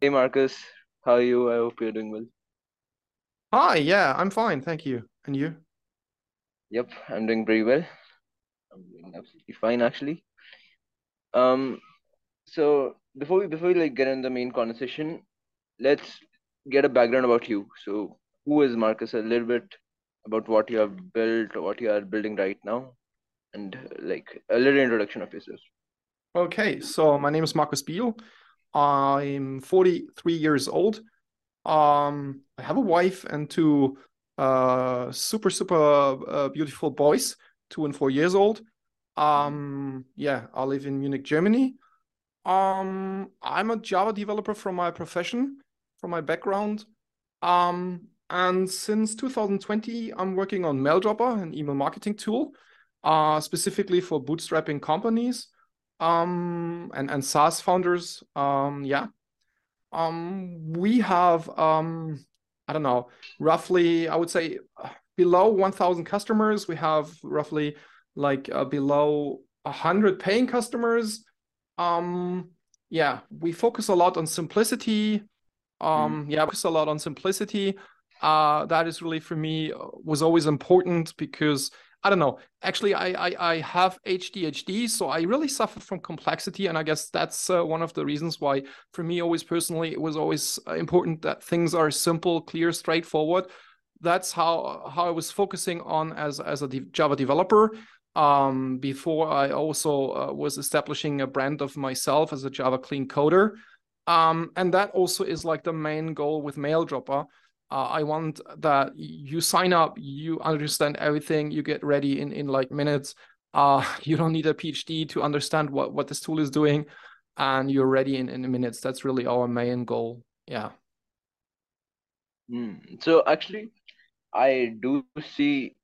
Hey Marcus, how are you? I hope you're doing well. Hi, yeah, I'm fine, thank you. And you? Yep, I'm doing pretty well. I'm doing absolutely fine actually. Um, so before we before we like get in the main conversation, let's get a background about you. So who is Marcus? A little bit about what you have built, what you are building right now, and like a little introduction of yourself. Okay, so my name is Marcus Biel. I'm 43 years old. Um, I have a wife and two uh super super uh, beautiful boys, two and four years old. Um, yeah, I live in Munich, Germany. Um, I'm a Java developer from my profession, from my background. Um, and since 2020, I'm working on Maildroppa, an email marketing tool, uh, specifically for bootstrapping companies um, and, and SaaS founders. Um, yeah. Um, we have, um, I don't know, roughly, I would say uh, below 1,000 customers. We have roughly like uh, below 100 paying customers. Um, yeah, we focus a lot on simplicity um yeah focus a lot on simplicity uh that is really for me uh, was always important because i don't know. Actually i i, I have adhd so i really suffer from complexity and i guess that's uh, one of the reasons why for me always personally it was always uh, important that things are simple clear straightforward. That's how how i was focusing on as as a de- java developer. Um before i also uh, was establishing a brand of myself as a java clean coder. Um, and that also is like the main goal with Maildroppa. Uh, I want that you sign up, you understand everything, you get ready in in like minutes. Uh, you don't need a PhD to understand what what this tool is doing, and you're ready in in minutes. That's really our main goal. Yeah. Mm. So actually, I do see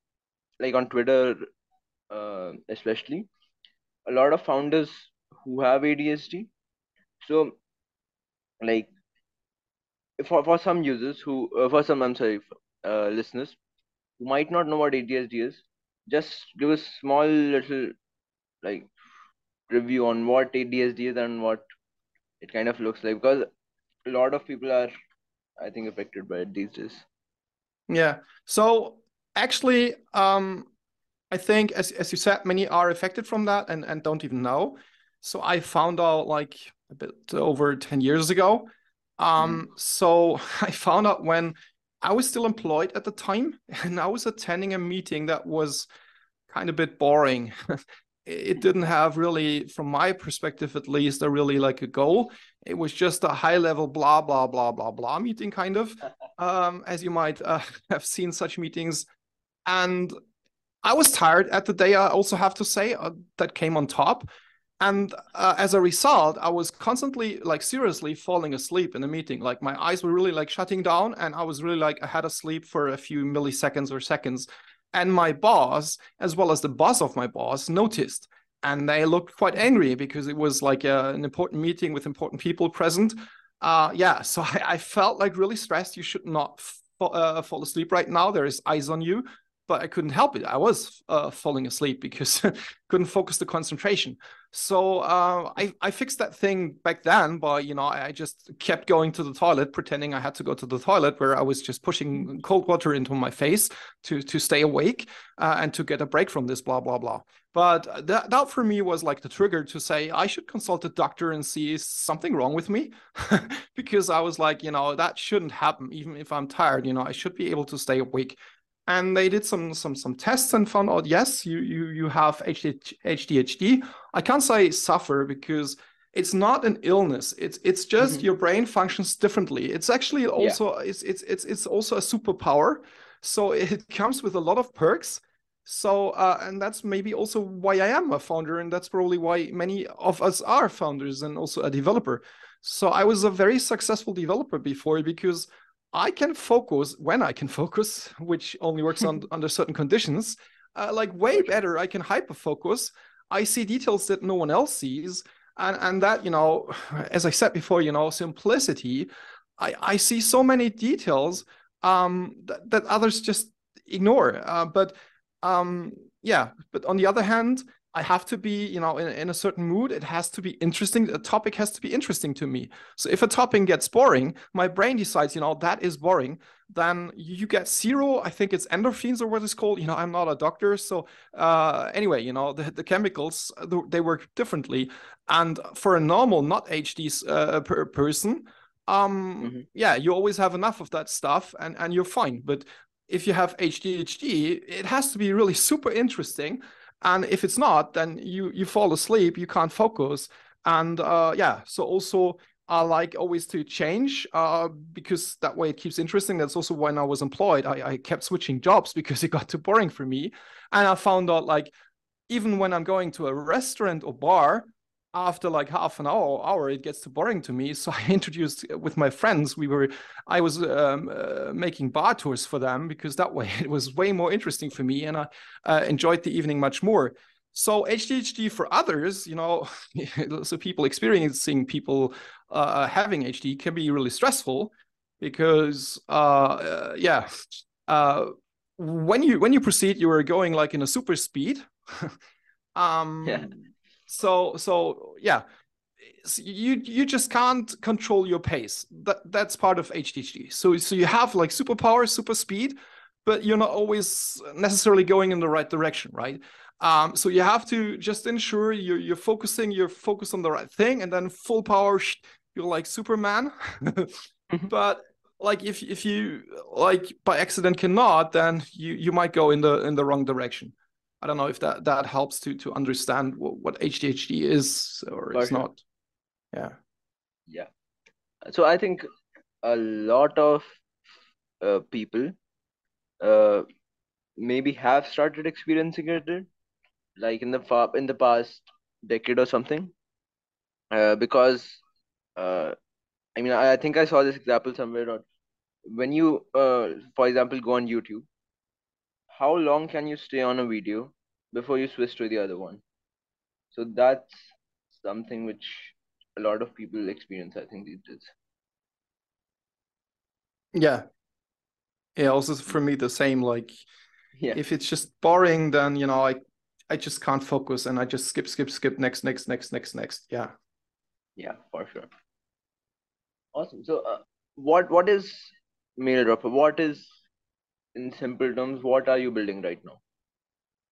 like on Twitter, uh, especially a lot of founders who have ADHD. So like for for some users who uh, for some I'm sorry uh, listeners who might not know what ADHD is, just give a small little like review on what ADHD is and what it kind of looks like because a lot of people are I think affected by it these days. Yeah. So actually, um, I think as as you said, many are affected from that and and don't even know. So I found out like a bit over 10 years ago. Mm. Um, so I found out when I was still employed at the time and I was attending a meeting that was kind of a bit boring. it didn't have really, from my perspective at least, a really like a goal. It was just a high level blah blah blah blah blah meeting kind of. Um, as you might uh, have seen such meetings. And I was tired at the day, I also have to say, uh, that came on top. And uh, as a result, I was constantly, like, seriously falling asleep in the meeting. Like, my eyes were really, like, shutting down, and I was really, like, I had to sleep for a few milliseconds or seconds. And my boss, as well as the boss of my boss, noticed. And they looked quite angry because it was like a, an important meeting with important people present. Uh, yeah, so I, I felt like really stressed. You should not f- uh, fall asleep right now. There is eyes on you but I couldn't help it. I was uh, falling asleep because couldn't focus the concentration. So uh, I I fixed that thing back then by you know I just kept going to the toilet, pretending I had to go to the toilet, where I was just pushing cold water into my face to to stay awake uh, and to get a break from this blah blah blah. But that that for me was like the trigger to say I should consult a doctor and see something wrong with me, because I was like you know that shouldn't happen even if I'm tired. You know I should be able to stay awake and they did some some some tests and found out yes you you you have ADHD. I can't say suffer because it's not an illness. It's it's just Mhm. your brain functions differently. It's actually Yeah. also it's it's it's it's also a superpower. So it comes with a lot of perks. So uh, and that's maybe also why I am a founder, and that's probably why many of us are founders and also a developer. So I was a very successful developer before because I can focus when I can focus, which only works on under certain conditions. Uh, like way better, I can hyper focus. I see details that no one else sees, and and that you know, as I said before, you know, simplicity. I I see so many details um, that, that others just ignore. Uh, but um, yeah, but on the other hand, I have to be, you know, in, in a certain mood. It has to be interesting. The topic has to be interesting to me. So if a topic gets boring, my brain decides, you know, that is boring. Then you get zero. I think it's endorphins or what it's called. You know, I'm not a doctor, so uh, anyway, you know, the, the chemicals they work differently. And for a normal, not HD uh, per person, um, mm-hmm. yeah, you always have enough of that stuff, and and you're fine. But if you have ADHD, it has to be really super interesting and if it's not then you you fall asleep you can't focus and uh, yeah so also I like always to change uh, because that way it keeps interesting. That's also when I was employed. I, I kept switching jobs because it got too boring for me. And I found out like even when I'm going to a restaurant or bar, after like half an hour, hour it gets too boring to me so i introduced uh, with my friends we were i was um, uh, making bar tours for them because that way it was way more interesting for me and i uh, enjoyed the evening much more. So ADHD for others you know so people experiencing people uh, having hd can be really stressful because uh, uh, yeah when you when you proceed you are going like in a super speed. Um yeah so so yeah. You you just can't control your pace. That that's part of ADHD so so you have like superpower super speed but you're not always necessarily going in the right direction right? Um, so you have to just ensure you're, you're focusing you're focused on the right thing and then full power you're like superman. Mm-hmm. but like if if you like by accident cannot then you you might go in the in the wrong direction I don't know if that that helps to to understand what, what ADHD is or it's not. Yeah. Yeah. So I think a lot of uh, people uh, maybe have started experiencing it like in the far in the past decade or something uh, because uh, I mean I, I think I saw this example somewhere or when you uh, for example go on YouTube how long can you stay on a video before you switch to the other one. So that's something which a lot of people experience, I think, these days. Yeah. Yeah, also for me the same. Like yeah. if it's just boring, then you know, I I just can't focus and I just skip, skip, skip, next, next, next, next, next. Yeah. Yeah, for sure. Awesome. So uh, what what is Maildroppa? What is in simple terms, what are you building right now?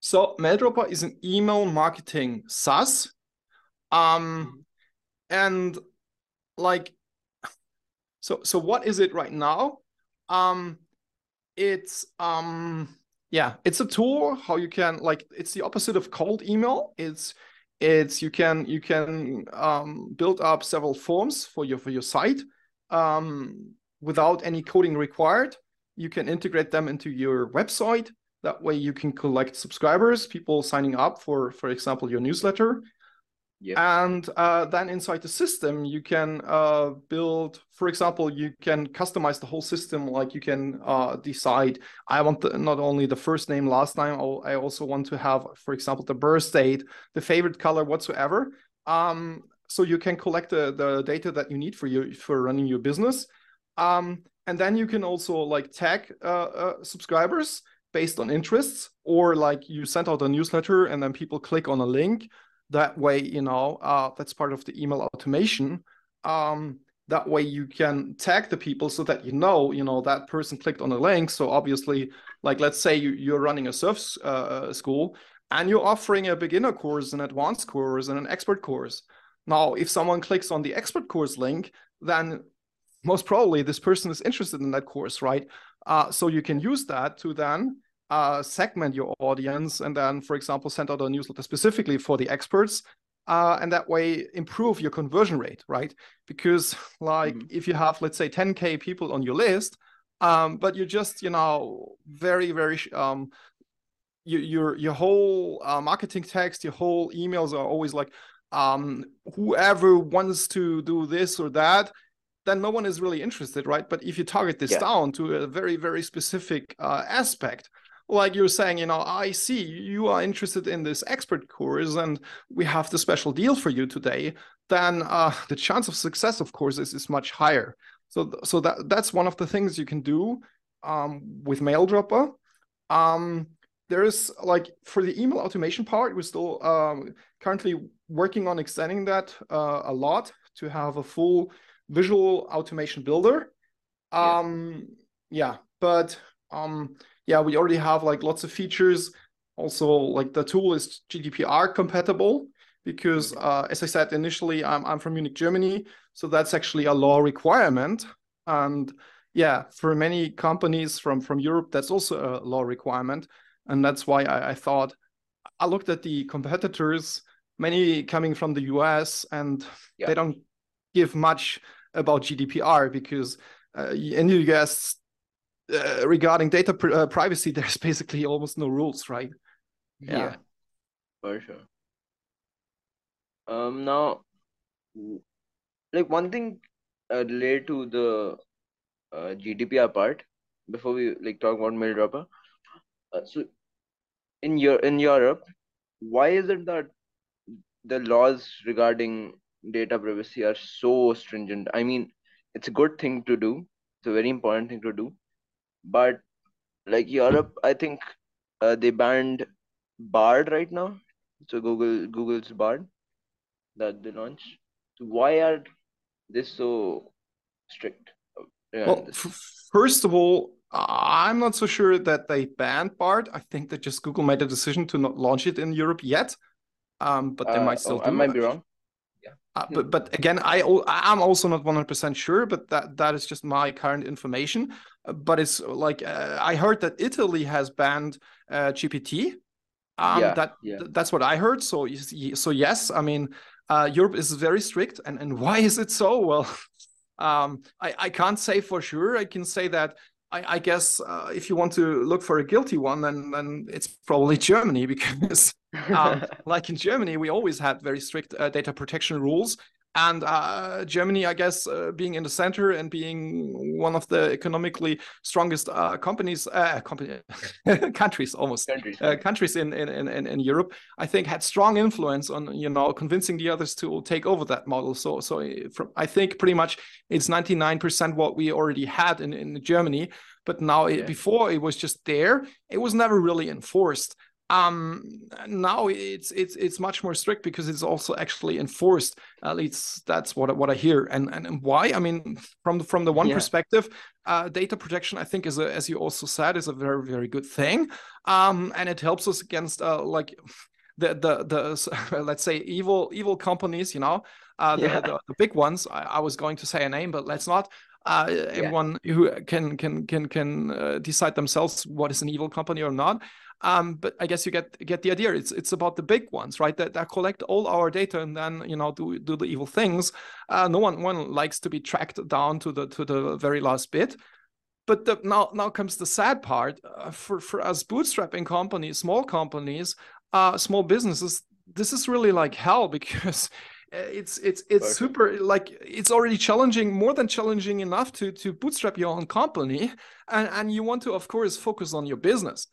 So Maildroppa is an email marketing SaaS. Um, and like, so so what is it right now? Um, it's um, yeah, it's a tool how you can like it's the opposite of cold email. It's it's you can you can um, build up several forms for your for your site um, without any coding required. You can integrate them into your website that way you can collect subscribers, people signing up for, for example, your newsletter. Yeah. And uh, then inside the system, you can uh, build, for example, you can customize the whole system. Like you can uh, decide, I want the, not only the first name, last name, I also want to have, for example, the birth date, the favorite color, whatsoever. Um, so you can collect the, the data that you need for you for running your business. Um, and then you can also like tag uh, uh, subscribers based on interests or like you send out a newsletter and then people click on a link. That way you know uh, that's part of the email automation. Um, that way you can tag the people so that you know you know that person clicked on a link. So obviously like let's say you, you're running a surf uh, school and you're offering a beginner course an advanced course and an expert course. Now if someone clicks on the expert course link then most probably this person is interested in that course right? Uh, so you can use that to then uh, segment your audience and then, for example, send out a newsletter specifically for the experts. Uh, and that way improve your conversion rate, right? Because like mm-hmm. if you have, let's say, 10k people on your list, um, but you're just, you know, very, very um, your your your whole uh, marketing text, your whole emails are always like, um, whoever wants to do this or that, then no one is really interested, right? But if you target this yeah. down to a very very specific uh, aspect, like you're saying, you know, I see you are interested in this expert course and we have the special deal for you today, then uh, the chance of success, of course, is, is much higher. So, so that that's one of the things you can do um, with Maildroppa. Um, there is like for the email automation part, we're still um, currently working on extending that uh, a lot to have a full visual automation builder. Um, yeah. yeah, but um, yeah, we already have like lots of features. Also, like the tool is GDPR compatible because, mm-hmm. uh, as I said initially, I'm I'm from Munich, Germany, so that's actually a law requirement. And yeah, for many companies from from Europe, that's also a law requirement, and that's why I, I thought I looked at the competitors, many coming from the US, and yeah. they don't give much about GDPR because uh, in the US uh, regarding data pr uh, privacy, there's basically almost no rules, right? Yeah. yeah, for sure. Um, now, like one thing uh, related to the uh, GDPR part before we like talk about Maildroppa. Uh, so, in your in Europe, why is it that the laws regarding data privacy are so stringent? I mean, it's a good thing to do. It's a very important thing to do but like Europe, I think uh, they banned Bard right now. So Google Google's Bard that they launched. So why are they so strict? well, first of all, I'm not so sure that they banned Bard. I think that just Google made a decision to not launch it in Europe yet. Um, but they uh, might still oh, do. I might be wrong. Uh, but but again, I I'm also not 100% sure, but that that is just my current information. Uh, but it's like uh, I heard that Italy has banned uh, GPT. Um, yeah, that yeah. that's what I heard. So so yes, I mean uh, Europe is very strict, and and why is it so? Well, um, I I can't say for sure. I can say that I, I guess uh, if you want to look for a guilty one, then then it's probably Germany because, um, like in Germany, we always had very strict uh, data protection rules, and uh, Germany, I guess, uh, being in the center and being one of the economically strongest uh, companies, uh, company, countries almost countries, uh, countries in, in, in in Europe, I think had strong influence on you know convincing the others to take over that model. So so from, I think pretty much it's ninety nine percent what we already had in in Germany, but now yeah. it, before it was just there, it was never really enforced um now it's it's it's much more strict because it's also actually enforced. At least that's what what i hear. And and, and why? I mean from the from the one yeah. perspective uh data protection i think is a, as you also said is a very very good thing. Um and it helps us against uh like the the the let's say evil evil companies you know? Uh the, yeah. the, the, big ones. I, I was going to say a name but let's not. Uh, yeah. everyone who can can can can uh, decide themselves what is an evil company or not um, but I guess you get get the idea. It's it's about the big ones, right? That, that collect all our data and then you know do do the evil things. Uh, no one one likes to be tracked down to the to the very last bit. But the, now now comes the sad part uh, for for us bootstrapping companies, small companies, uh, small businesses. This is really like hell because it's it's it's okay. super like it's already challenging more than challenging enough to to bootstrap your own company and and you want to of course focus on your business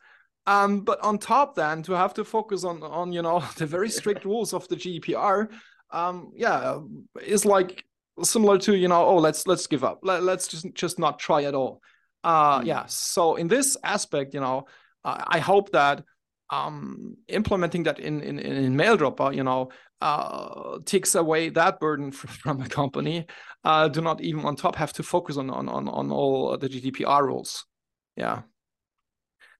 um, but on top, then to have to focus on on you know the very strict rules of the GDPR, um, yeah, is like similar to you know oh let's let's give up Let, let's just just not try at all. Uh, mm. yeah. So in this aspect, you know, uh, I hope that um, implementing that in in in Maildroppa, you know, uh, takes away that burden from, from a company. Uh, do not even on top have to focus on on on on all the GDPR rules. Yeah.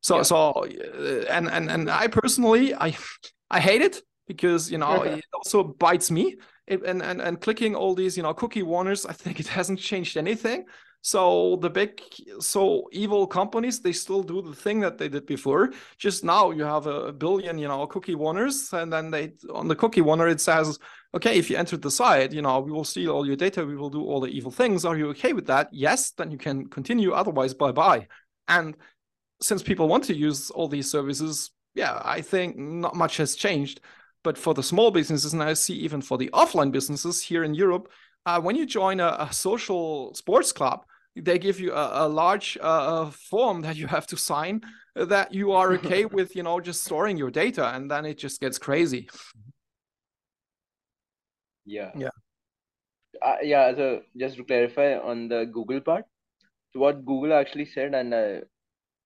So yeah. so uh, and and and I personally I I hate it because you know it also bites me. It, and and and clicking all these you know cookie warners, I think it hasn't changed anything. So the big, so evil companies, they still do the thing that they did before. Just now you have a billion, you know, cookie warners, and then they on the cookie warner it says, okay, if you entered the site, you know, we will steal all your data, we will do all the evil things. Are you okay with that? Yes, then you can continue. Otherwise, bye bye. And since people want to use all these services, yeah, I think not much has changed. But for the small businesses, and I see even for the offline businesses here in Europe, uh, when you join a, a, social sports club, they give you a, a large uh, form that you have to sign that you are okay with, you know, just storing your data, and then it just gets crazy. Yeah. Yeah. Uh, yeah. So just to clarify on the Google part, so what Google actually said, and I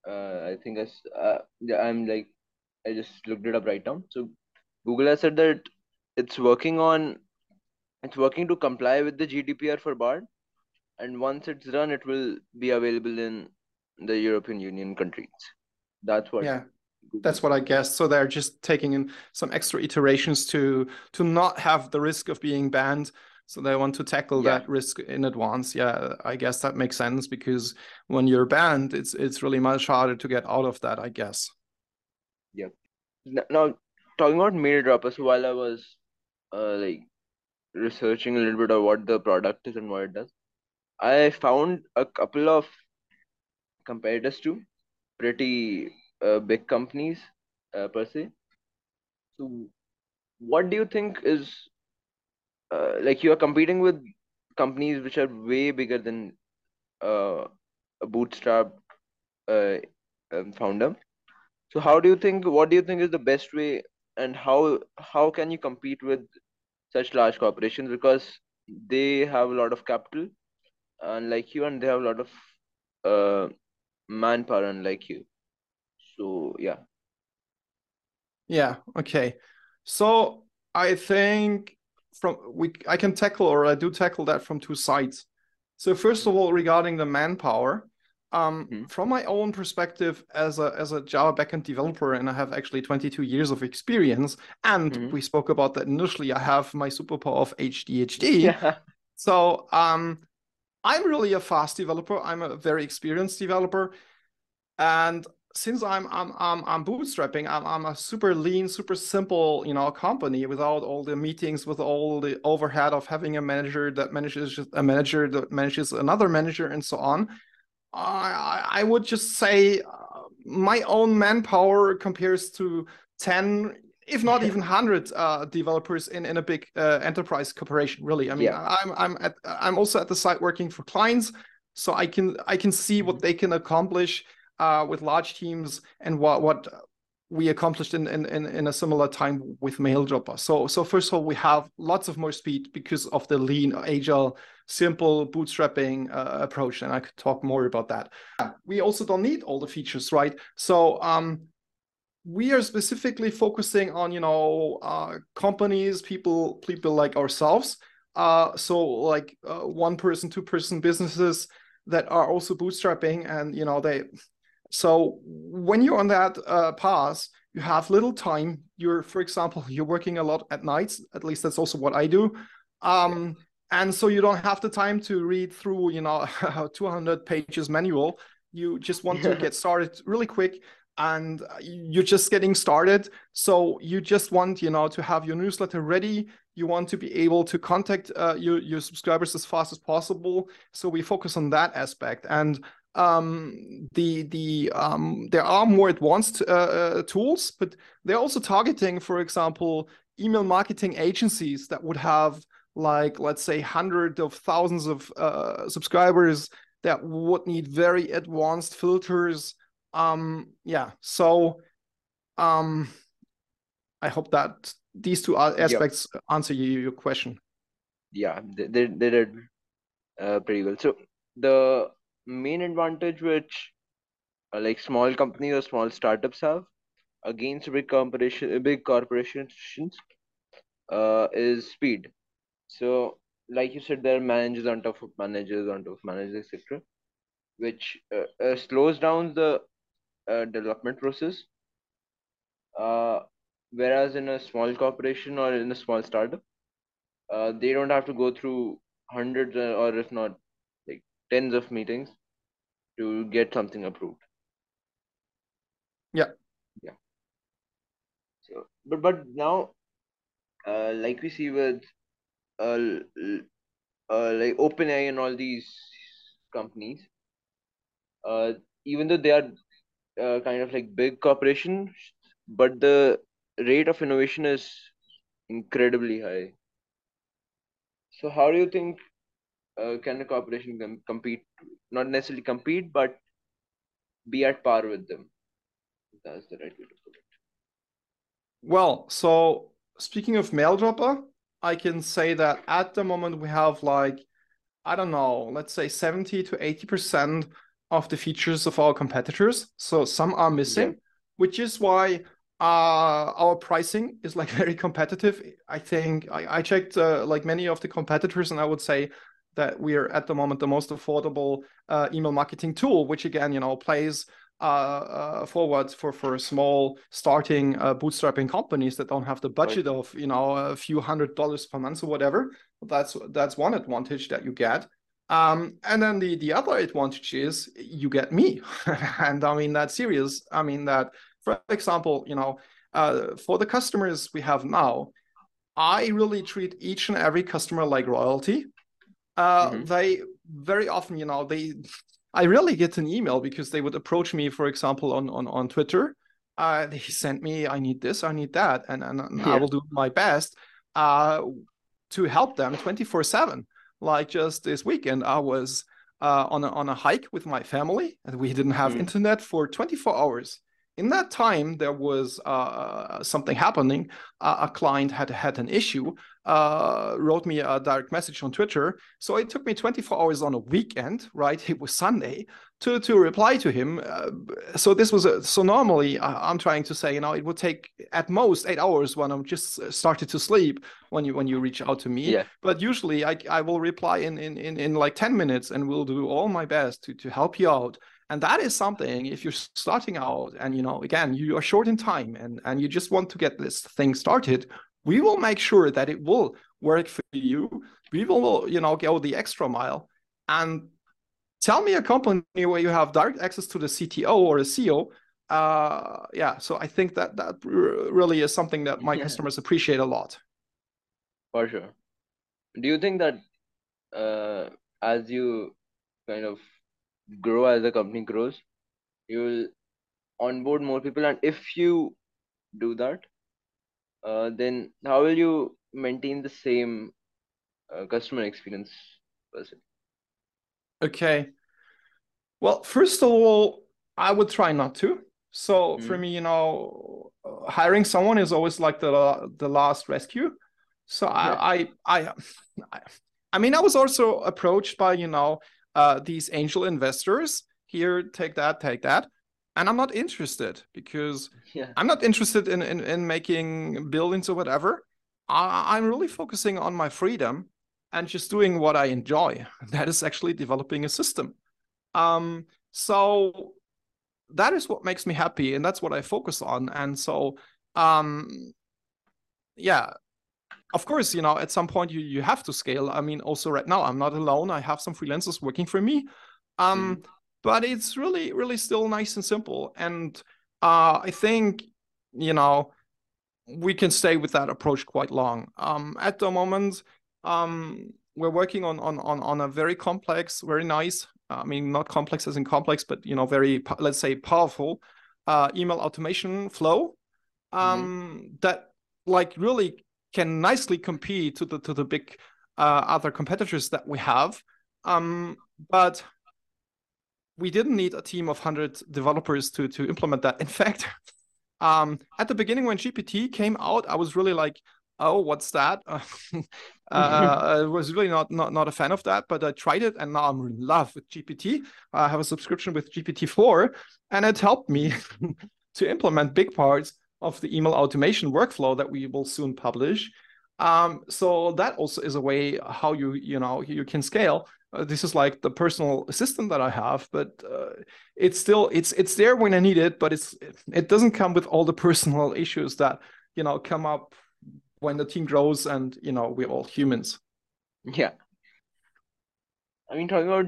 uh, I think as uh, I'm like I just looked it up right now. So Google has said that it's working on it's working to comply with the GDPR for Bard, and once it's done, it will be available in the European Union countries. That's what. Yeah, that's what I guess. So they're just taking in some extra iterations to to not have the risk of being banned. So they want to tackle yeah. that risk in advance. Yeah, I guess that makes sense because when you're banned, it's it's really much harder to get out of that. I guess. Yeah. Now talking about Maildroppa, so while I was uh, like researching a little bit of what the product is and what it does, I found a couple of competitors to pretty uh, big companies uh, per se. So, what do you think is uh, like you are competing with companies which are way bigger than uh, a bootstrap uh, um, founder? So, how do you think? What do you think is the best way, and how how can you compete with such large corporations because they have a lot of capital, unlike you, and they have a lot of uh, manpower, unlike you so yeah yeah okay so i think from we i can tackle or i do tackle that from two sides so first of all regarding the manpower um, mm-hmm. from my own perspective as a as a java backend developer and i have actually 22 years of experience and mm-hmm. we spoke about that initially i have my superpower of adhd yeah. so um i'm really a fast developer i'm a very experienced developer and since I'm I'm I'm, I'm bootstrapping, I'm I'm a super lean, super simple, you know, company without all the meetings, with all the overhead of having a manager that manages a manager that manages another manager, and so on. I I would just say uh, my own manpower compares to ten, if not even hundred, uh, developers in in a big uh, enterprise corporation. Really, I mean, yeah. I'm I'm at I'm also at the site working for clients, so I can I can see what mm-hmm. they can accomplish uh, with large teams and what what we accomplished in, in, in a similar time with Maildroppa. So, so first of all, we have lots of more speed because of the lean, agile, simple bootstrapping uh, approach. And I could talk more about that. We also don't need all the features, right? So um, we are specifically focusing on, you know, uh, companies, people, people like ourselves. Uh, so like uh, one person, two person businesses that are also bootstrapping and, you know, they so when you're on that uh, path, you have little time. You're, for example, you're working a lot at nights. At least that's also what I do. Um, and so you don't have the time to read through, you know, 200 pages manual. You just want to get started really quick and you're just getting started. So you just want, you know, to have your newsletter ready. You want to be able to contact uh, your, your subscribers as fast as possible. So we focus on that aspect. And um, the the um, there are more advanced uh, uh, tools, but they're also targeting, for example, email marketing agencies that would have like let's say hundreds of thousands of uh, subscribers that would need very advanced filters. Um, yeah, so um, I hope that these two aspects answer you, your question. Yeah, they they, they did uh, pretty well. So the main advantage which uh, like small companies or small startups have against big corporation big corporations uh, is speed. So like you said there are managers on top of managers on top of managers etc which uh, uh, slows down the uh, development process. Uh, whereas in a small corporation or in a small startup uh, they don't have to go through hundreds or if not tens of meetings to get something approved. Yeah. Yeah. So, but but now, uh, like we see with, uh, uh, like OpenAI and all these companies, uh, even though they are uh, kind of like big corporations, but the rate of innovation is incredibly high. So, how do you think uh, can a corporation com- compete not necessarily compete but be at par with them that's the right way to put it well so speaking of Maildroppa i can say that at the moment we have like i don't know let's say 70 to 80 percent of the features of our competitors so some are missing yeah. which is why uh, our pricing is like very competitive. I think I, I checked uh, like many of the competitors, and I would say that we are at the moment the most affordable uh, email marketing tool, which again, you know, plays uh, uh, forward for for small starting uh, bootstrapping companies that don't have the budget right. of you know a few hundred dollars per month or whatever. That's that's one advantage that you get. Um, and then the the other advantage is you get me, and I mean that's serious. I mean that for example, you know, uh, for the customers we have now, I really treat each and every customer like royalty. Uh, mm-hmm. They very often, you know, they I really get an email because they would approach me, for example, on on on Twitter. Uh, they sent me, I need this, I need that, and and, and yeah. I will do my best uh, to help them twenty four seven. Like just this weekend, I was uh, on a, on a hike with my family, and we didn't have mm. internet for twenty four hours in that time there was uh, something happening. Uh, a client had had an issue uh, wrote me a direct message on twitter. So it took me 24 hours on a weekend right? It was sunday to to reply to him. Uh, so this was a, so normally uh, i'm trying to say you know it would take at most eight hours when i'm just started to sleep when you when you reach out to me. Yeah. but usually i i will reply in in in, in like 10 minutes and will do all my best to to help you out and that is something if you're starting out and you know again you are short in time and and you just want to get this thing started we will make sure that it will work for you. We will you know go the extra mile. And tell me a company where you have direct access to the cto or a ceo uh yeah so i think that that really is something that my yeah. customers appreciate a lot. For sure. Do you think that uh as you kind of grow as the company grows you will onboard more people. And if you do that uh, then how will you maintain the same uh, customer experience person okay. Well first of all i would try not to. So mm. for me you know hiring someone is always like the the last rescue. So yeah. I, I i i mean i was also approached by you know uh, these angel investors here take that take that. And i'm not interested because yeah. i'm not interested in, in in making buildings or whatever. I, i'm really focusing on my freedom and just doing what i enjoy. That is actually developing a system. Um so that is what makes me happy and that's what i focus on. And so um yeah of course, you know, at some point you you have to scale. I mean, also right now I'm not alone. I have some freelancers working for me. Um, mm. but it's really, really still nice and simple. And uh, I think, you know, we can stay with that approach quite long. Um, at the moment, um, we're working on on on on a very complex, very nice. I mean, not complex as in complex, but you know, very let's say powerful uh, email automation flow mm-hmm. um, mm-hmm. that like really can nicely compete to the to the big uh, other competitors that we have. Um, but we didn't need a team of 100 developers to to implement that. In fact, um, at the beginning when GPT came out, I was really like, "Oh, what's that?" uh, I was really not, not not a fan of that, but I tried it, and now I'm in love with GPT. I have a subscription with GPT-4, and it helped me to implement big parts of the email automation workflow that we will soon publish. Um, so that also is a way how you you know you can scale. Uh, this is like the personal assistant that I have, but uh, it's still it's it's there when I need it, but it's it doesn't come with all the personal issues that you know come up when the team grows and you know we're all humans. Yeah. I mean, talking about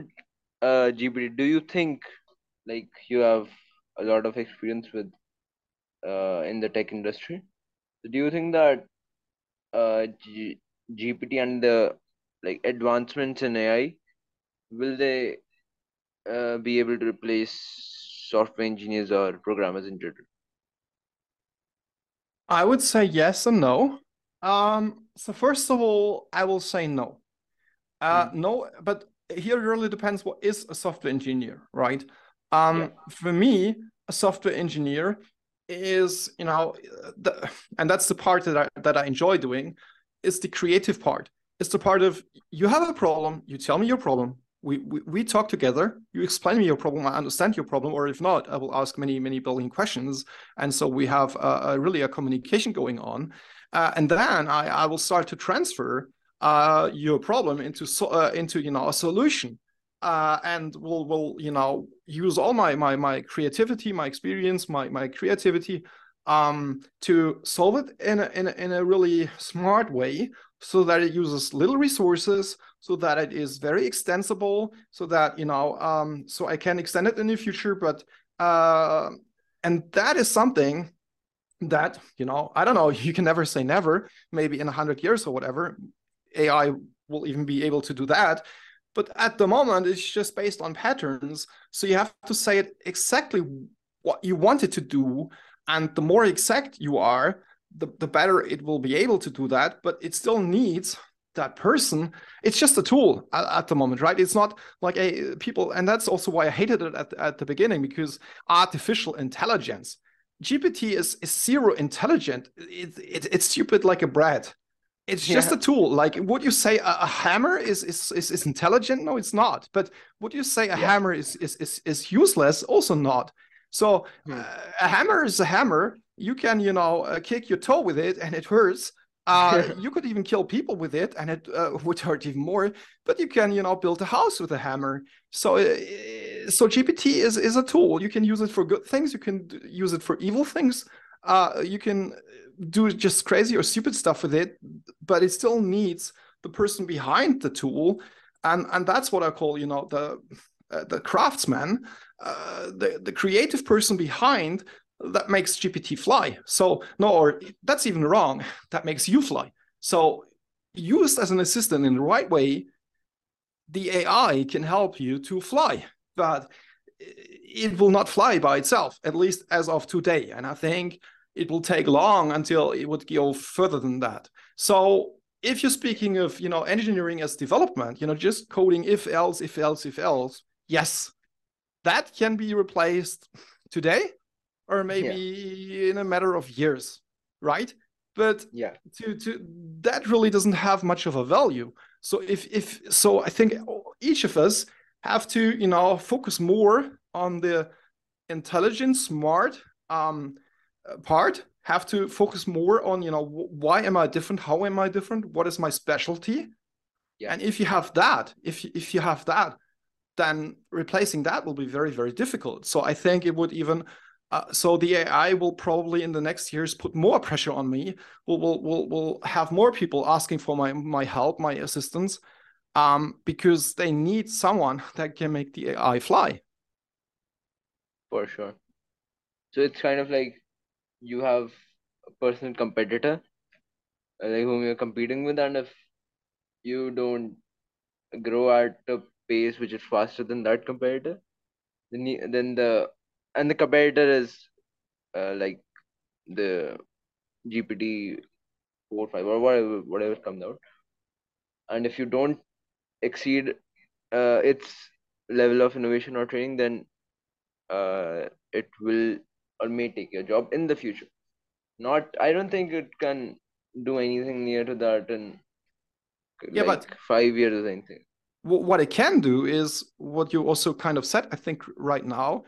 uh, GPT, do you think like you have a lot of experience with uh, in the tech industry. So do you think that uh, G- GPT and the like advancements in AI will they uh, be able to replace software engineers or programmers in general? I would say yes and no. Um, so first of all, I will say no. Uh, mm. No, but here really depends what is a software engineer, right? Um, yeah. For me, a software engineer is you know the, and that's the part that I, that I enjoy doing is the creative part. It's the part of you have a problem you tell me your problem. We, we, we talk together you explain me your problem i understand your problem or if not i will ask many many building questions. And so we have a, a really a communication going on. Uh, and then I, I will start to transfer uh, your problem into so, uh, into you know a solution uh, and will will you know use all my my my creativity my experience my my creativity um, to solve it in a, in a, in a really smart way so that it uses little resources so that it is very extensible so that you know um, so i can extend it in the future. But uh, and that is something that you know i don't know you can never say never maybe in a 100 years or whatever ai will even be able to do that but at the moment it's just based on patterns. So you have to say it exactly what you want it to do. And the more exact you are the, the better it will be able to do that. But it still needs that person. It's just a tool at, at, the moment right? It's not like a people and that's also why i hated it at, at the beginning because artificial intelligence gpt is, is zero intelligent. It, it, it's stupid like a brat it's yeah. just a tool. Like would you say a, a, hammer is, is is is intelligent? No it's not. But would you say a yeah. hammer is, is is is useless? Also not. So hmm. uh, a hammer is a hammer. You can you know uh, kick your toe with it and it hurts. Uh, you could even kill people with it and it uh, would hurt even more. But you can you know build a house with a hammer. So uh, so gpt is is a tool. You can use it for good things. You can use it for evil things uh, you can do just crazy or stupid stuff with it but it still needs the person behind the tool and and that's what i call you know the uh, the craftsman uh, the the creative person behind that makes GPT fly. So no, or that's even wrong. That makes you fly. So used as an assistant in the right way, the AI can help you to fly, but it will not fly by itself, at least as of today. And I think it will take long until it would go further than that. So if you're speaking of, you know, engineering as development, you know, just coding if else, if else, if else, yes, that can be replaced today or maybe yeah. in a matter of years, right? But yeah, to to that really doesn't have much of a value. So if if so, I think each of us have to you know focus more on the intelligent, smart um, part. Have to focus more on you know why am I different? How am I different? What is my specialty? Yeah. And if you have that, if if you have that, then replacing that will be very very difficult. So I think it would even uh, so the AI will probably in the next years put more pressure on me. Will will will will have more people asking for my my help, my assistance, um, because they need someone that can make the AI fly. For sure. So it's kind of like you have a personal competitor, uh, like whom you're competing with, and if you don't grow at a pace which is faster than that competitor, then then the and the competitor is uh, like the GPT four five or whatever whatever comes out. And if you don't exceed uh, its level of innovation or training, then uh, it will or may take your job in the future. Not, I don't think it can do anything near to that in yeah, like but five years or anything. What it can do is what you also kind of said, I think, right now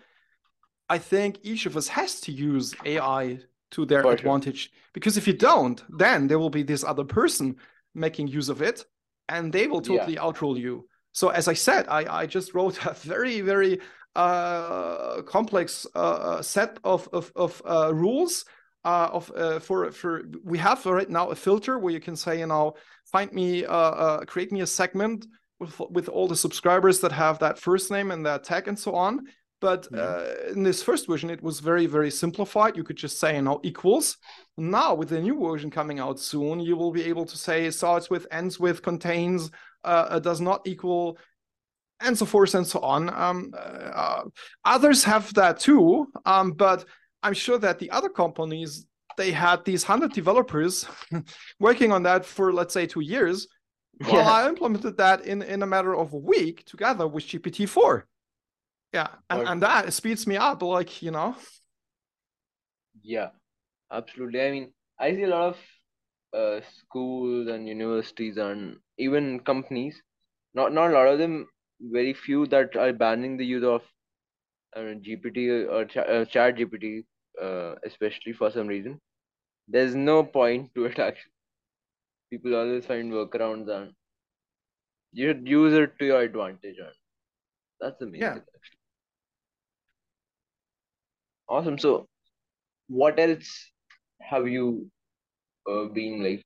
I think each of us has to use AI to their For advantage sure. because if you don't, then there will be this other person making use of it, and they will totally yeah. outrule you. So as I said, I I just wrote a very very uh, complex uh, set of of, of uh, rules. Uh, of uh, for for we have right now a filter where you can say you know find me uh, uh create me a segment with with all the subscribers that have that first name and that tag and so on but uh, in this first version, it was very, very simplified. You could just say, you know, equals. Now, with the new version coming out soon, you will be able to say starts with, ends with, contains, uh, does not equal, and so forth and so on. Um, uh, others have that too, um, but I'm sure that the other companies they had these hundred developers working on that for let's say two years. Well, yeah. I implemented that in in a matter of a week together with GPT four. Yeah, and, and that speeds me up, like you know. Yeah, absolutely. I mean, I see a lot of uh, schools and universities and even companies. Not not a lot of them very few that are banning the use of mean, GPT or ch- uh, Chat GPT, uh, especially for some reason. There's no point to it actually. People always find workarounds and you should use it to your advantage. And that's amazing Yeah. actually. Awesome. So, what else have you uh, been like?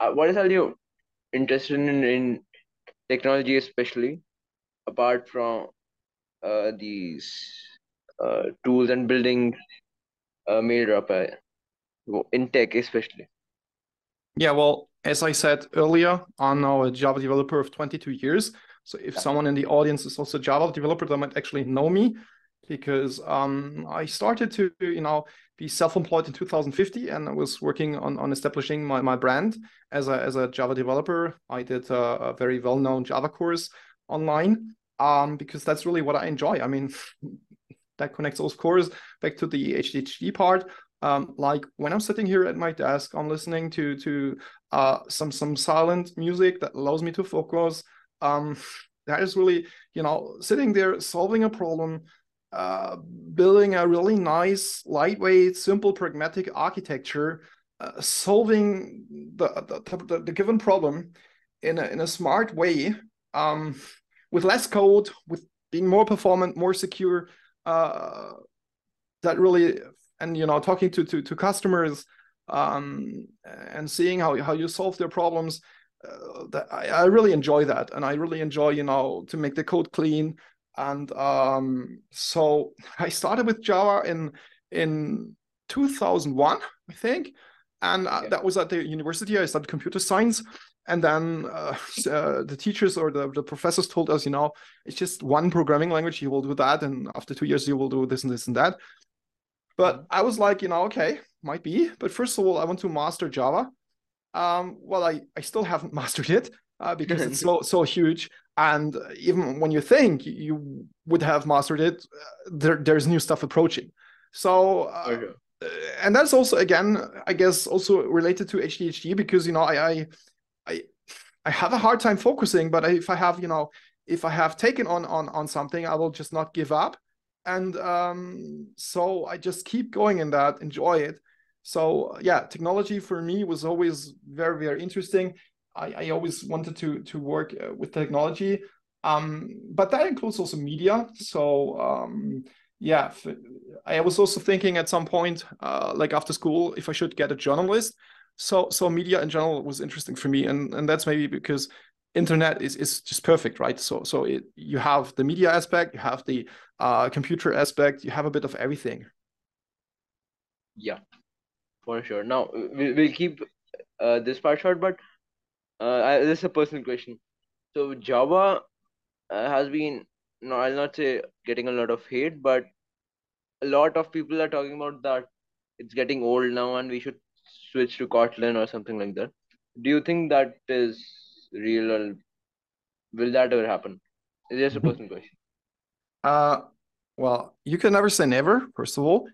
Uh, what is all you interested in in technology, especially apart from uh, these uh, tools and building uh, Maildrop uh, in tech, especially? Yeah, well, as I said earlier, I'm now a Java developer of 22 years. So if Yeah. someone in the audience is also a Java developer, they might actually know me because um, I started to, you know, be self-employed in 2050 and I was working on, on establishing my, my brand as a, as a Java developer. I did a, a very well-known Java course online um, because that's really what I enjoy. I mean, that connects, of course, back to the ADHD part. Um, like when I'm sitting here at my desk, I'm listening to to uh, some some silent music that allows me to focus. Um, that is really, you know, sitting there solving a problem, uh, building a really nice, lightweight, simple, pragmatic architecture, uh, solving the, the, the the given problem in a in a smart way, um, with less code, with being more performant, more secure. Uh, that really and you know talking to to, to customers um, and seeing how, how you solve their problems uh, that I, I really enjoy that and i really enjoy you know to make the code clean and um, so i started with java in in 2001 i think and uh, Yeah. that was at the university i studied computer science and then uh, uh, the teachers or the, the professors told us you know it's just one programming language you will do that and after two years you will do this and this and that but I was like, you know, okay, might be. But first of all, I want to master Java. Um, well, I, I still haven't mastered it uh, because it's so so huge. And even when you think you would have mastered it, uh, there there's new stuff approaching. So uh, For and that's also again, I guess, also related to ADHD because you know I I I, I have a hard time focusing. But if I have you know if I have taken on on on something, I will just not give up and um, so I just keep going in that, enjoy it. So yeah, technology for me was always very very interesting. I, I always wanted to to work uh, with technology, um, but that includes also media. So um, yeah, I was also thinking at some point, uh, like after school, if I should get a journalist. So so media in general was interesting for me, and and that's maybe because internet is, is just perfect right so so it, you have the media aspect you have the uh, computer aspect you have a bit of everything Yeah, for sure. Now we- we'll keep uh, this part short, but uh, I, this is a personal question. So Java uh, has been, no, I'll not say getting a lot of hate, but a lot of people are talking about that it's getting old now and we should switch to Kotlin or something like that. Do you think that is real or will that ever happen? It's just a personal question. uh well you can never say never first of all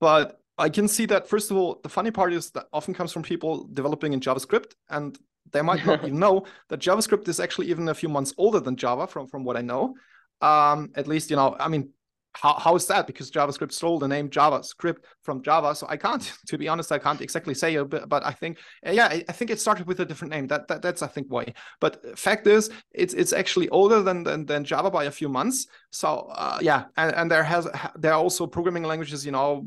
but i can see that first of all the funny part is that often comes from people developing in javascript and they might not even know that javascript is actually even a few months older than java from from what i know. Um at least you know i mean how, how is that? Because javascript stole the name javascript from java. So i can't to be honest i can't exactly say it but, but i think uh, yeah I, I think it started with a different name. That, that that's i think why. But fact is it's it's actually older than than, than java by a few months. So uh, yeah and, and there has there are also programming languages you know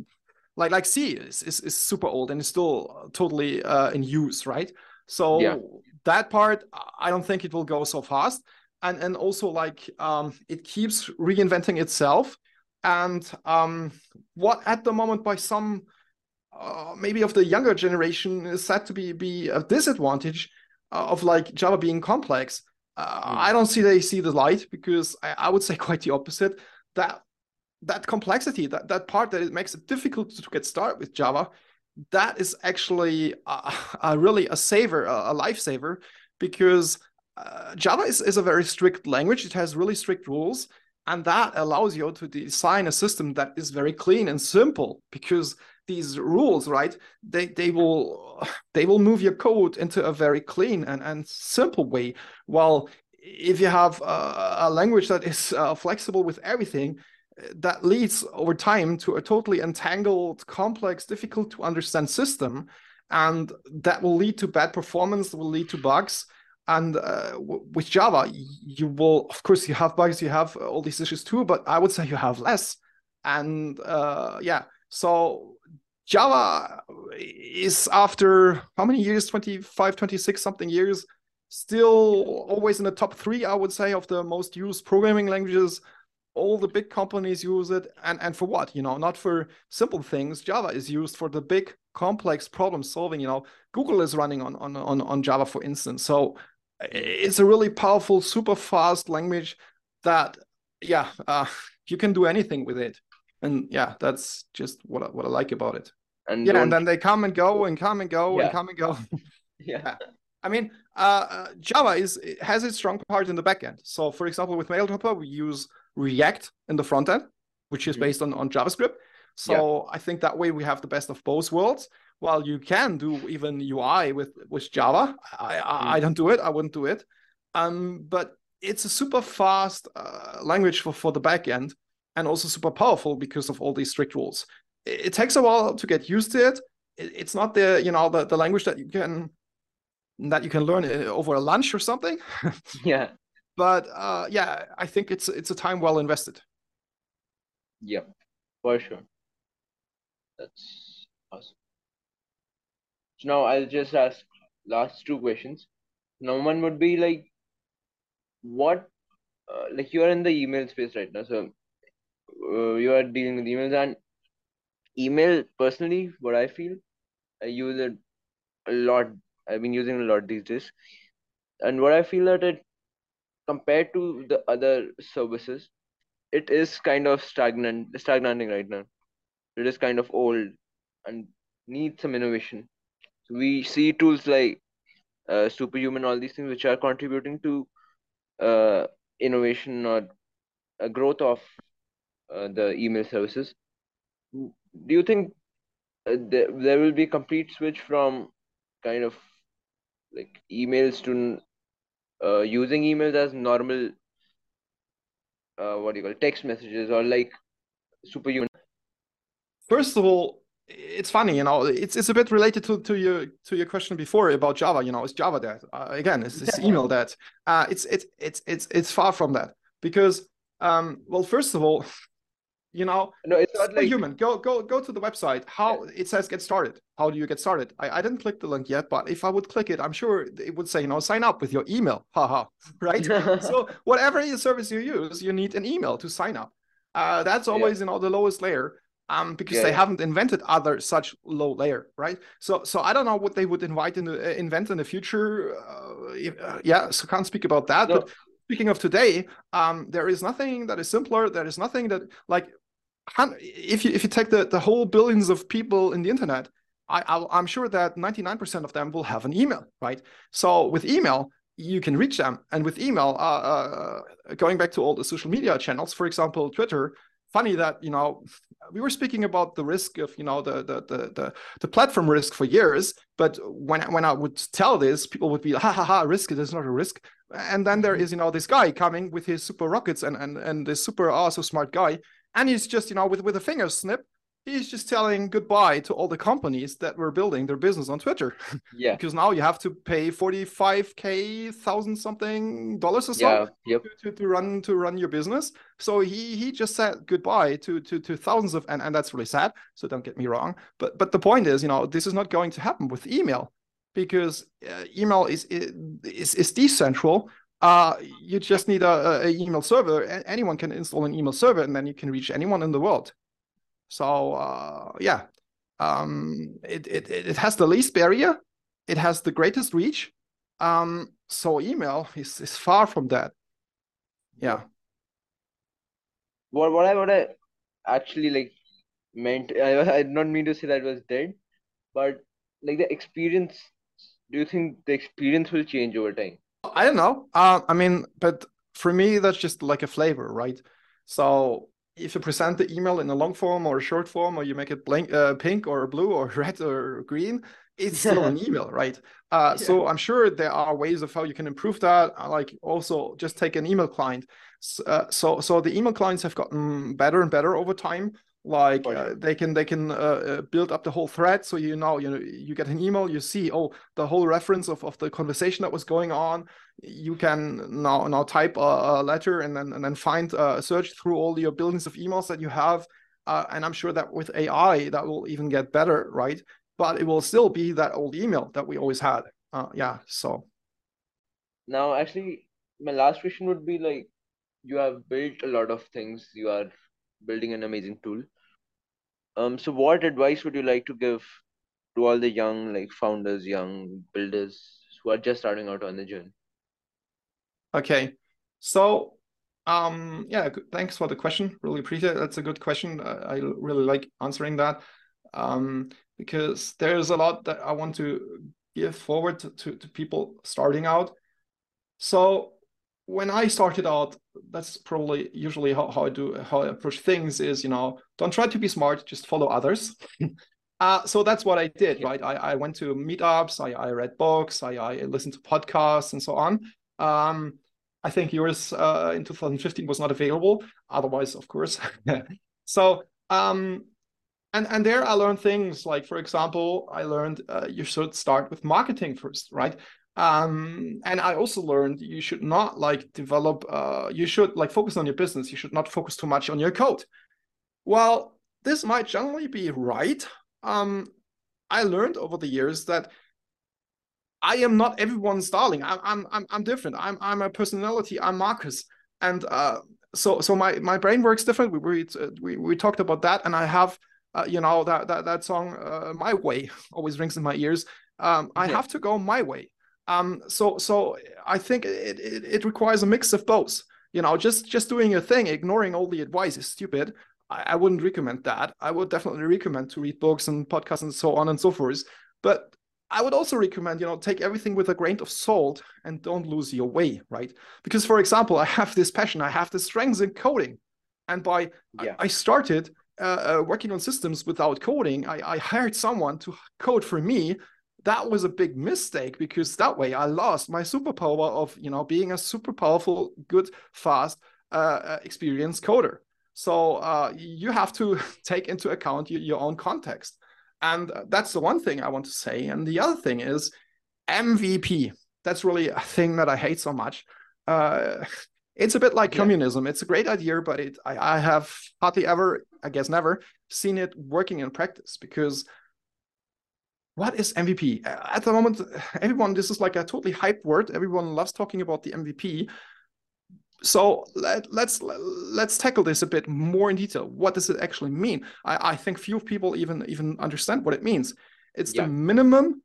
like like c is, is, is super old and it's still totally uh, in use right so Yeah. that part i don't think it will go so fast and and also like um, it keeps reinventing itself and um, what at the moment by some uh, maybe of the younger generation is said to be be a disadvantage uh, of like java being complex uh, Hmm. i don't see they see the light because I, I would say quite the opposite that that complexity that that part that it makes it difficult to get started with java that is actually a, a really a saver a, a lifesaver because uh, java is, is a very strict language. It has really strict rules and that allows you to design a system that is very clean and simple because these rules right they they will they will move your code into a very clean and, and simple way. While if you have a, a language that is uh, flexible with everything, that leads over time to a totally entangled, complex, difficult to understand system. And that will lead to bad performance, will lead to bugs. And uh, with Java, you will, of course, you have bugs, you have all these issues too, but I would say you have less. And uh, yeah, so Java is after how many years 25, 26 something years still always in the top three, I would say, of the most used programming languages all the big companies use it and and for what you know? Not for simple things. Java is used for the big complex problem solving you know? Google is running on on on, on java for instance. So it's a really powerful super fast language that yeah uh, you can do anything with it. And yeah that's just what I, what I like about it. And yeah and then they come and go and come and go yeah. and come and go. Yeah. I mean, uh, uh Java is has its strong part in the backend. So, for example, with Maildroppa, we use React in the front end, which is mm-hmm. based on, on JavaScript. So yeah. I think that way we have the best of both worlds. While you can do even UI with with Java, I, I, mm. I don't do it. I wouldn't do it. Um, but it's a super fast uh, language for, for the backend and also super powerful because of all these strict rules. It, it takes a while to get used to it. it. It's not the you know the, the language that you can that you can learn uh, over a lunch or something. yeah but uh, yeah, I think it's it's a time well invested. Yeah, for sure. That's awesome. So now I'll just ask last two questions. Now one would be like, what, uh, like you are in the email space right now, so uh, you are dealing with emails and email personally. What I feel, I use it a lot. I've been using a lot these days, and what I feel that it compared to the other services, it is kind of stagnant, stagnating right now. It is kind of old and needs some innovation. So we see tools like uh, Superhuman, all these things which are contributing to uh, innovation or growth of uh, the email services. Do you think uh, there, there will be complete switch from kind of like emails to uh, using emails as normal uh, what do you call it, text messages or like superhuman first of all it's funny you know it's it's a bit related to, to your to your question before about java you know is java dead uh, again it's this email dead uh it's it's it's it's it's far from that because um well first of all you know no it's not like human go go go to the website how yeah. it says get started how do you get started I, I didn't click the link yet but if i would click it i'm sure it would say you know sign up with your email haha right so whatever service you use you need an email to sign up uh, that's always yeah. you know the lowest layer um, because yeah, they haven't invented other such low layer, right? So, so I don't know what they would invite in the, uh, invent in the future. Uh, uh, yeah, so can't speak about that. No. But speaking of today, um, there is nothing that is simpler. There is nothing that like if you if you take the the whole billions of people in the internet, I, am sure that 99% of them will have an email, right? So with email, you can reach them, and with email, uh, uh, going back to all the social media channels, for example, Twitter. Funny that you know we were speaking about the risk of you know the the the the, the platform risk for years, but when when I would tell this, people would be ha ha ha risk. It is not a risk. And then there mm-hmm. you know this guy coming with his super rockets and and and this super awesome smart guy and he's just you know with with a finger snip he's just telling goodbye to all the companies that were building their business on twitter. Yeah. Because now you have to pay 45k thousand something dollars or so yeah, yep. to, to, to run to run your business. So he he just said goodbye to to to thousands of and, and that's really sad. So don't get me wrong. But but the point is you know this is not going to happen with email because uh, email is, is is decentral uh, you just need a, a, email server. Anyone can install an email server, and then you can reach anyone in the world. So uh, yeah, um, it, it it has the least barrier. It has the greatest reach. Um, so email is is far from that. Yeah. What what I what I actually like meant I, I did not mean to say that was dead, but like the experience. Do you think the experience will change over time? I don't know. Uh, I mean, but for me, that's just like a flavor, right? So if you present the email in a long form or a short form, or you make it blank, uh, pink or blue or red or green, it's still an email, right? Uh, yeah. So I'm sure there are ways of how you can improve that. Uh, like also just take an email client. Uh, so so the email clients have gotten better and better over time. Like uh, they can they can uh, uh, build up the whole thread. So you know you know you get an email, you see oh the whole reference of, of the conversation that was going on. You can now now type a, a letter and then and then find uh, search through all your billions of emails that you have. Uh, and I'm sure that with AI that will even get better, right? but it will still be that old email that we always had. Uh, yeah. So now, actually, my last question would be like, you have built a lot of things. You are building an amazing tool. Um. So, what advice would you like to give to all the young like founders, young builders who are just starting out on the journey? Okay. So um yeah thanks for the question really appreciate it that's a good question uh, i really like answering that um because there's a lot that I want to give forward to, to, to people starting out. So when I started out, that's probably usually how, how I do how I approach things is, you know, don't try to be smart, just follow others. uh, so that's what I did, right? I, I went to meetups, I, I read books, I, I listened to podcasts and so on. Um, I think yours uh, in 2015 was not available. Otherwise, of course. so um, and and there i learned things like for example i learned uh, you should start with marketing first right um, and i also learned you should not like develop uh, you should like focus on your business. You should not focus too much on your code. Well this might generally be right. Um, i learned over the years that i am not everyone's darling. I'm i'm i'm, I'm different. I'm i'm a personality. I'm marcus. And uh, so so my my brain works different. We we, we, we talked about that. And i have uh, you know that that that song uh, "My Way" always rings in my ears. Um, I have to go my way. Um, so so I think it, it, it requires a mix of both. You know, just just doing your thing, ignoring all the advice is stupid. I, I wouldn't recommend that. I would definitely recommend to read books and podcasts and so on and so forth. But I would also recommend, you know, take everything with a grain of salt and don't lose your way, right? Because, for example, I have this passion, I have this strength in coding, and by yeah. I, I started uh, uh, working on systems without coding, I, I hired someone to code for me. That was a big mistake because that way I lost my superpower of you know being a super powerful, good, fast, uh, uh experienced coder. So uh, you have to take into account your, your own context, and that's the one thing I want to say. And the other thing is MVP. That's really a thing that I hate so much. Uh, it's a bit like yeah. communism. It's a great idea, but it I, I have hardly ever, I guess never, seen it working in practice because what is MVP? At the moment, everyone, this is like a totally hype word. Everyone loves talking about the MVP. So let, let's let's tackle this a bit more in detail. What does it actually mean? I, I think few people even even understand what it means. It's yeah. the minimum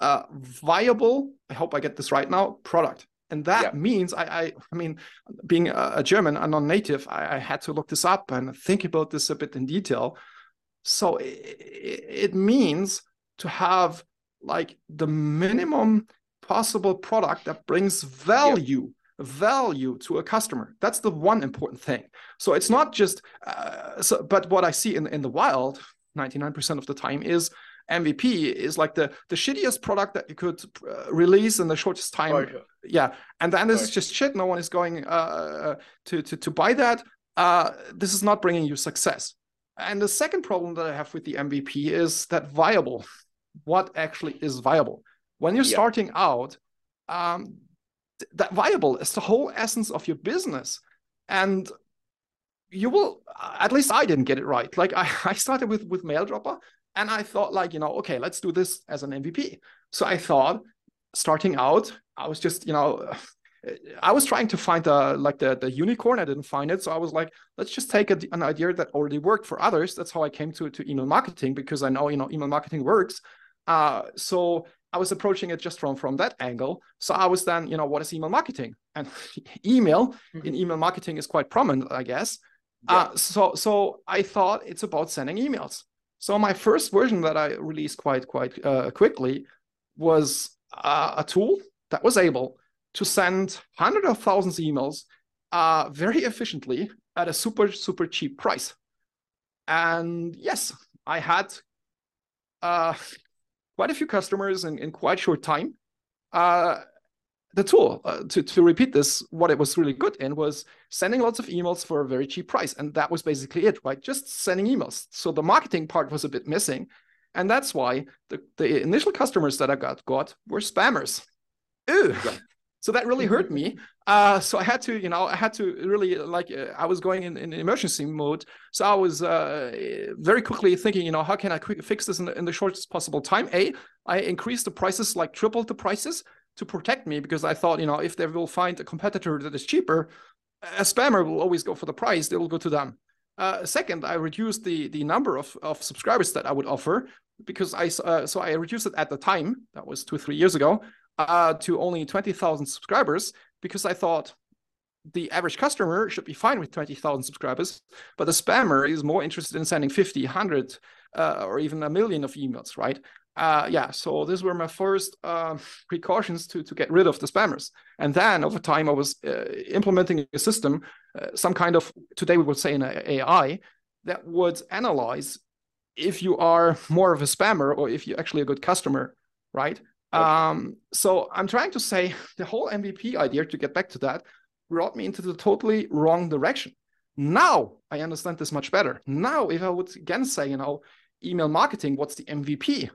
uh, viable. I hope I get this right now. Product and that yeah. means I, I, I mean being a, a german a non-native I, I, had to look this up and think about this a bit in detail so it, it means to have like the minimum possible product that brings value yeah. value to a customer that's the one important thing so it's not just uh, so but what i see in, in the wild 99% of the time is MVP is like the the shittiest product that you could uh, release in the shortest time. Yeah, and then this is just shit. No one is going uh, uh, to, to to buy that. Uh, this is not bringing you success. And the second problem that I have with the MVP is that viable. What actually is viable? When you're yeah. starting out, um, th- that viable is the whole essence of your business, and you will at least i didn't get it right like i, I started with with Maildroppa and I thought, like, you know, okay, let's do this as an MVP. So I thought, starting out, I was just, you know, I was trying to find the like the the unicorn. I didn't find it, so I was like, let's just take a, an idea that already worked for others. That's how I came to to email marketing because I know you know email marketing works. Uh, so I was approaching it just from from that angle. So I was then, you know, what is email marketing? And email mm-hmm. in email marketing is quite prominent, I guess. Yeah. Uh, so so I thought it's about sending emails. So my first version that I released quite quite uh, quickly was uh, a tool that was able to send hundreds of thousands of emails uh, very efficiently at a super super cheap price. And yes, I had uh, quite a few customers in, in quite short time. Uh, the tool uh, to, to repeat this, what it was really good in was sending lots of emails for a very cheap price. And that was basically it, right? Just sending emails. So the marketing part was a bit missing. And that's why the, the initial customers that I got got were spammers. Yeah. So that really hurt me. Uh, so I had to, you know, I had to really like uh, I was going in, in emergency mode. So I was uh, very quickly thinking, you know, how can I fix this in the, in the shortest possible time? A, I increased the prices, like tripled the prices to protect me because I thought, you know, if they will find a competitor that is cheaper, a spammer will always go for the price. They will go to them. Uh, second, I reduced the the number of, of subscribers that I would offer because I uh, so I reduced it at the time that was two three years ago uh, to only 20,000 subscribers because I thought the average customer should be fine with 20,000 subscribers, but the spammer is more interested in sending 50, 100, uh, or even a million of emails, right? Uh, yeah, so these were my first uh, precautions to, to get rid of the spammers. And then over time, I was uh, implementing a system, uh, some kind of, today we would say an AI, that would analyze if you are more of a spammer or if you're actually a good customer, right? Um, so I'm trying to say the whole MVP idea, to get back to that, brought me into the totally wrong direction. Now I understand this much better. Now, if I would again say, you know, email marketing, what's the MVP?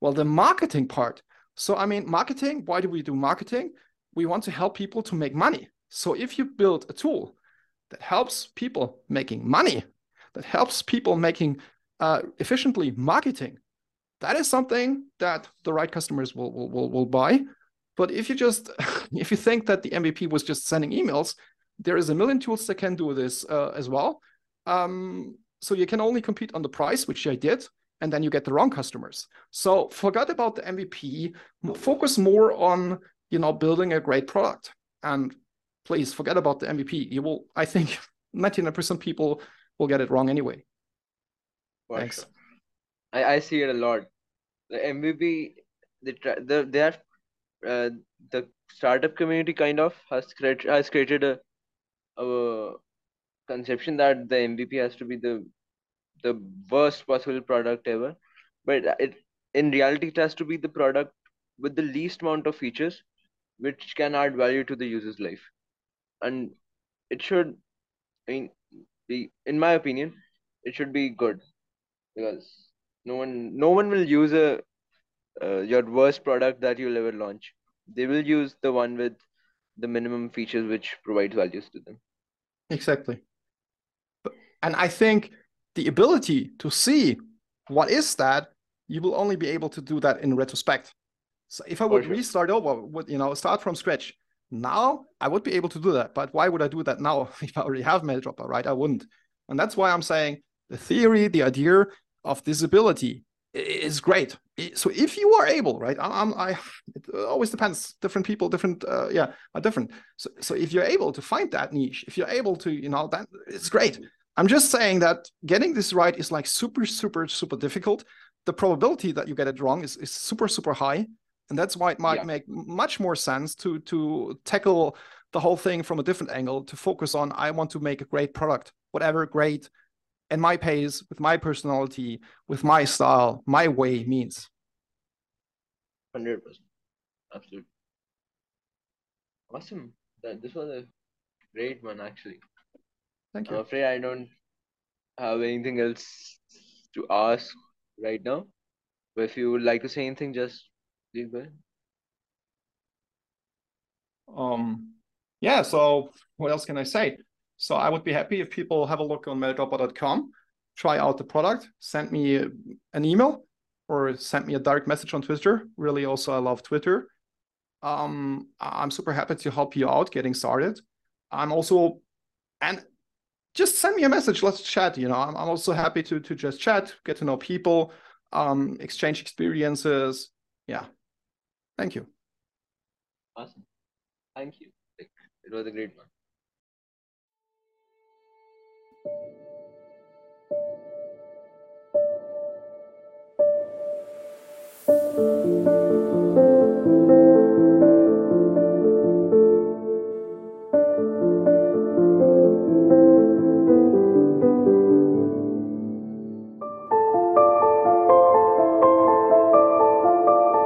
Well, the marketing part. So, I mean, marketing, why do we do marketing? We want to help people to make money. So, if you build a tool that helps people making money, that helps people making uh, efficiently marketing, that is something that the right customers will will will, will buy. But if you just if you think that the MVP was just sending emails, there is a million tools that can do this uh, as well. Um, so you can only compete on the price, which I did, and then you get the wrong customers. So forget about the MVP. Focus more on you know building a great product, and please forget about the MVP. You will, I think, 99% people will get it wrong anyway. Thanks. I, I see it a lot the MVP try, the they have uh, the startup community kind of has created has created a, a conception that the MVP has to be the the worst possible product ever, but it in reality it has to be the product with the least amount of features which can add value to the user's life, and it should, I mean, be in my opinion, it should be good. Because no one no one will use a uh, your worst product that you'll ever launch. They will use the one with the minimum features which provides values to them. Exactly. And i think the ability to see what is that you will only be able to do that in retrospect. So if i would sure. restart over would you know start from scratch now i would be able to do that. But why would i do that now if i already have Maildroppa right? I wouldn't. And that's why i'm saying the theory the idea of this ability is great. So if you are able, right? I'm, I, it always depends. Different people, different, uh, yeah, are different. So, so if you're able to find that niche, if you're able to, you know, that it's great. I'm just saying that getting this right is like super, super, super difficult. The probability that you get it wrong is, is super, super high, and that's why it might yeah. make much more sense to to tackle the whole thing from a different angle. To focus on, I want to make a great product, whatever great and my pace, with my personality, with my style, my way means. 100%. Absolutely. Awesome. This was a great one, actually. Thank you. I'm afraid I don't have anything else to ask right now. But if you would like to say anything, just please go ahead. Um, yeah, so what else can I say? So I would be happy if people have a look on maildroppa.com, try out the product, send me an email or send me a direct message on Twitter. Really, also, I love Twitter. Um, I'm super happy to help you out getting started. I'm also, and just send me a message. Let's chat. You know, I'm, I'm also happy to to just chat, get to know people, um, exchange experiences. Yeah. Thank you. Awesome. Thank you. It was a great one. You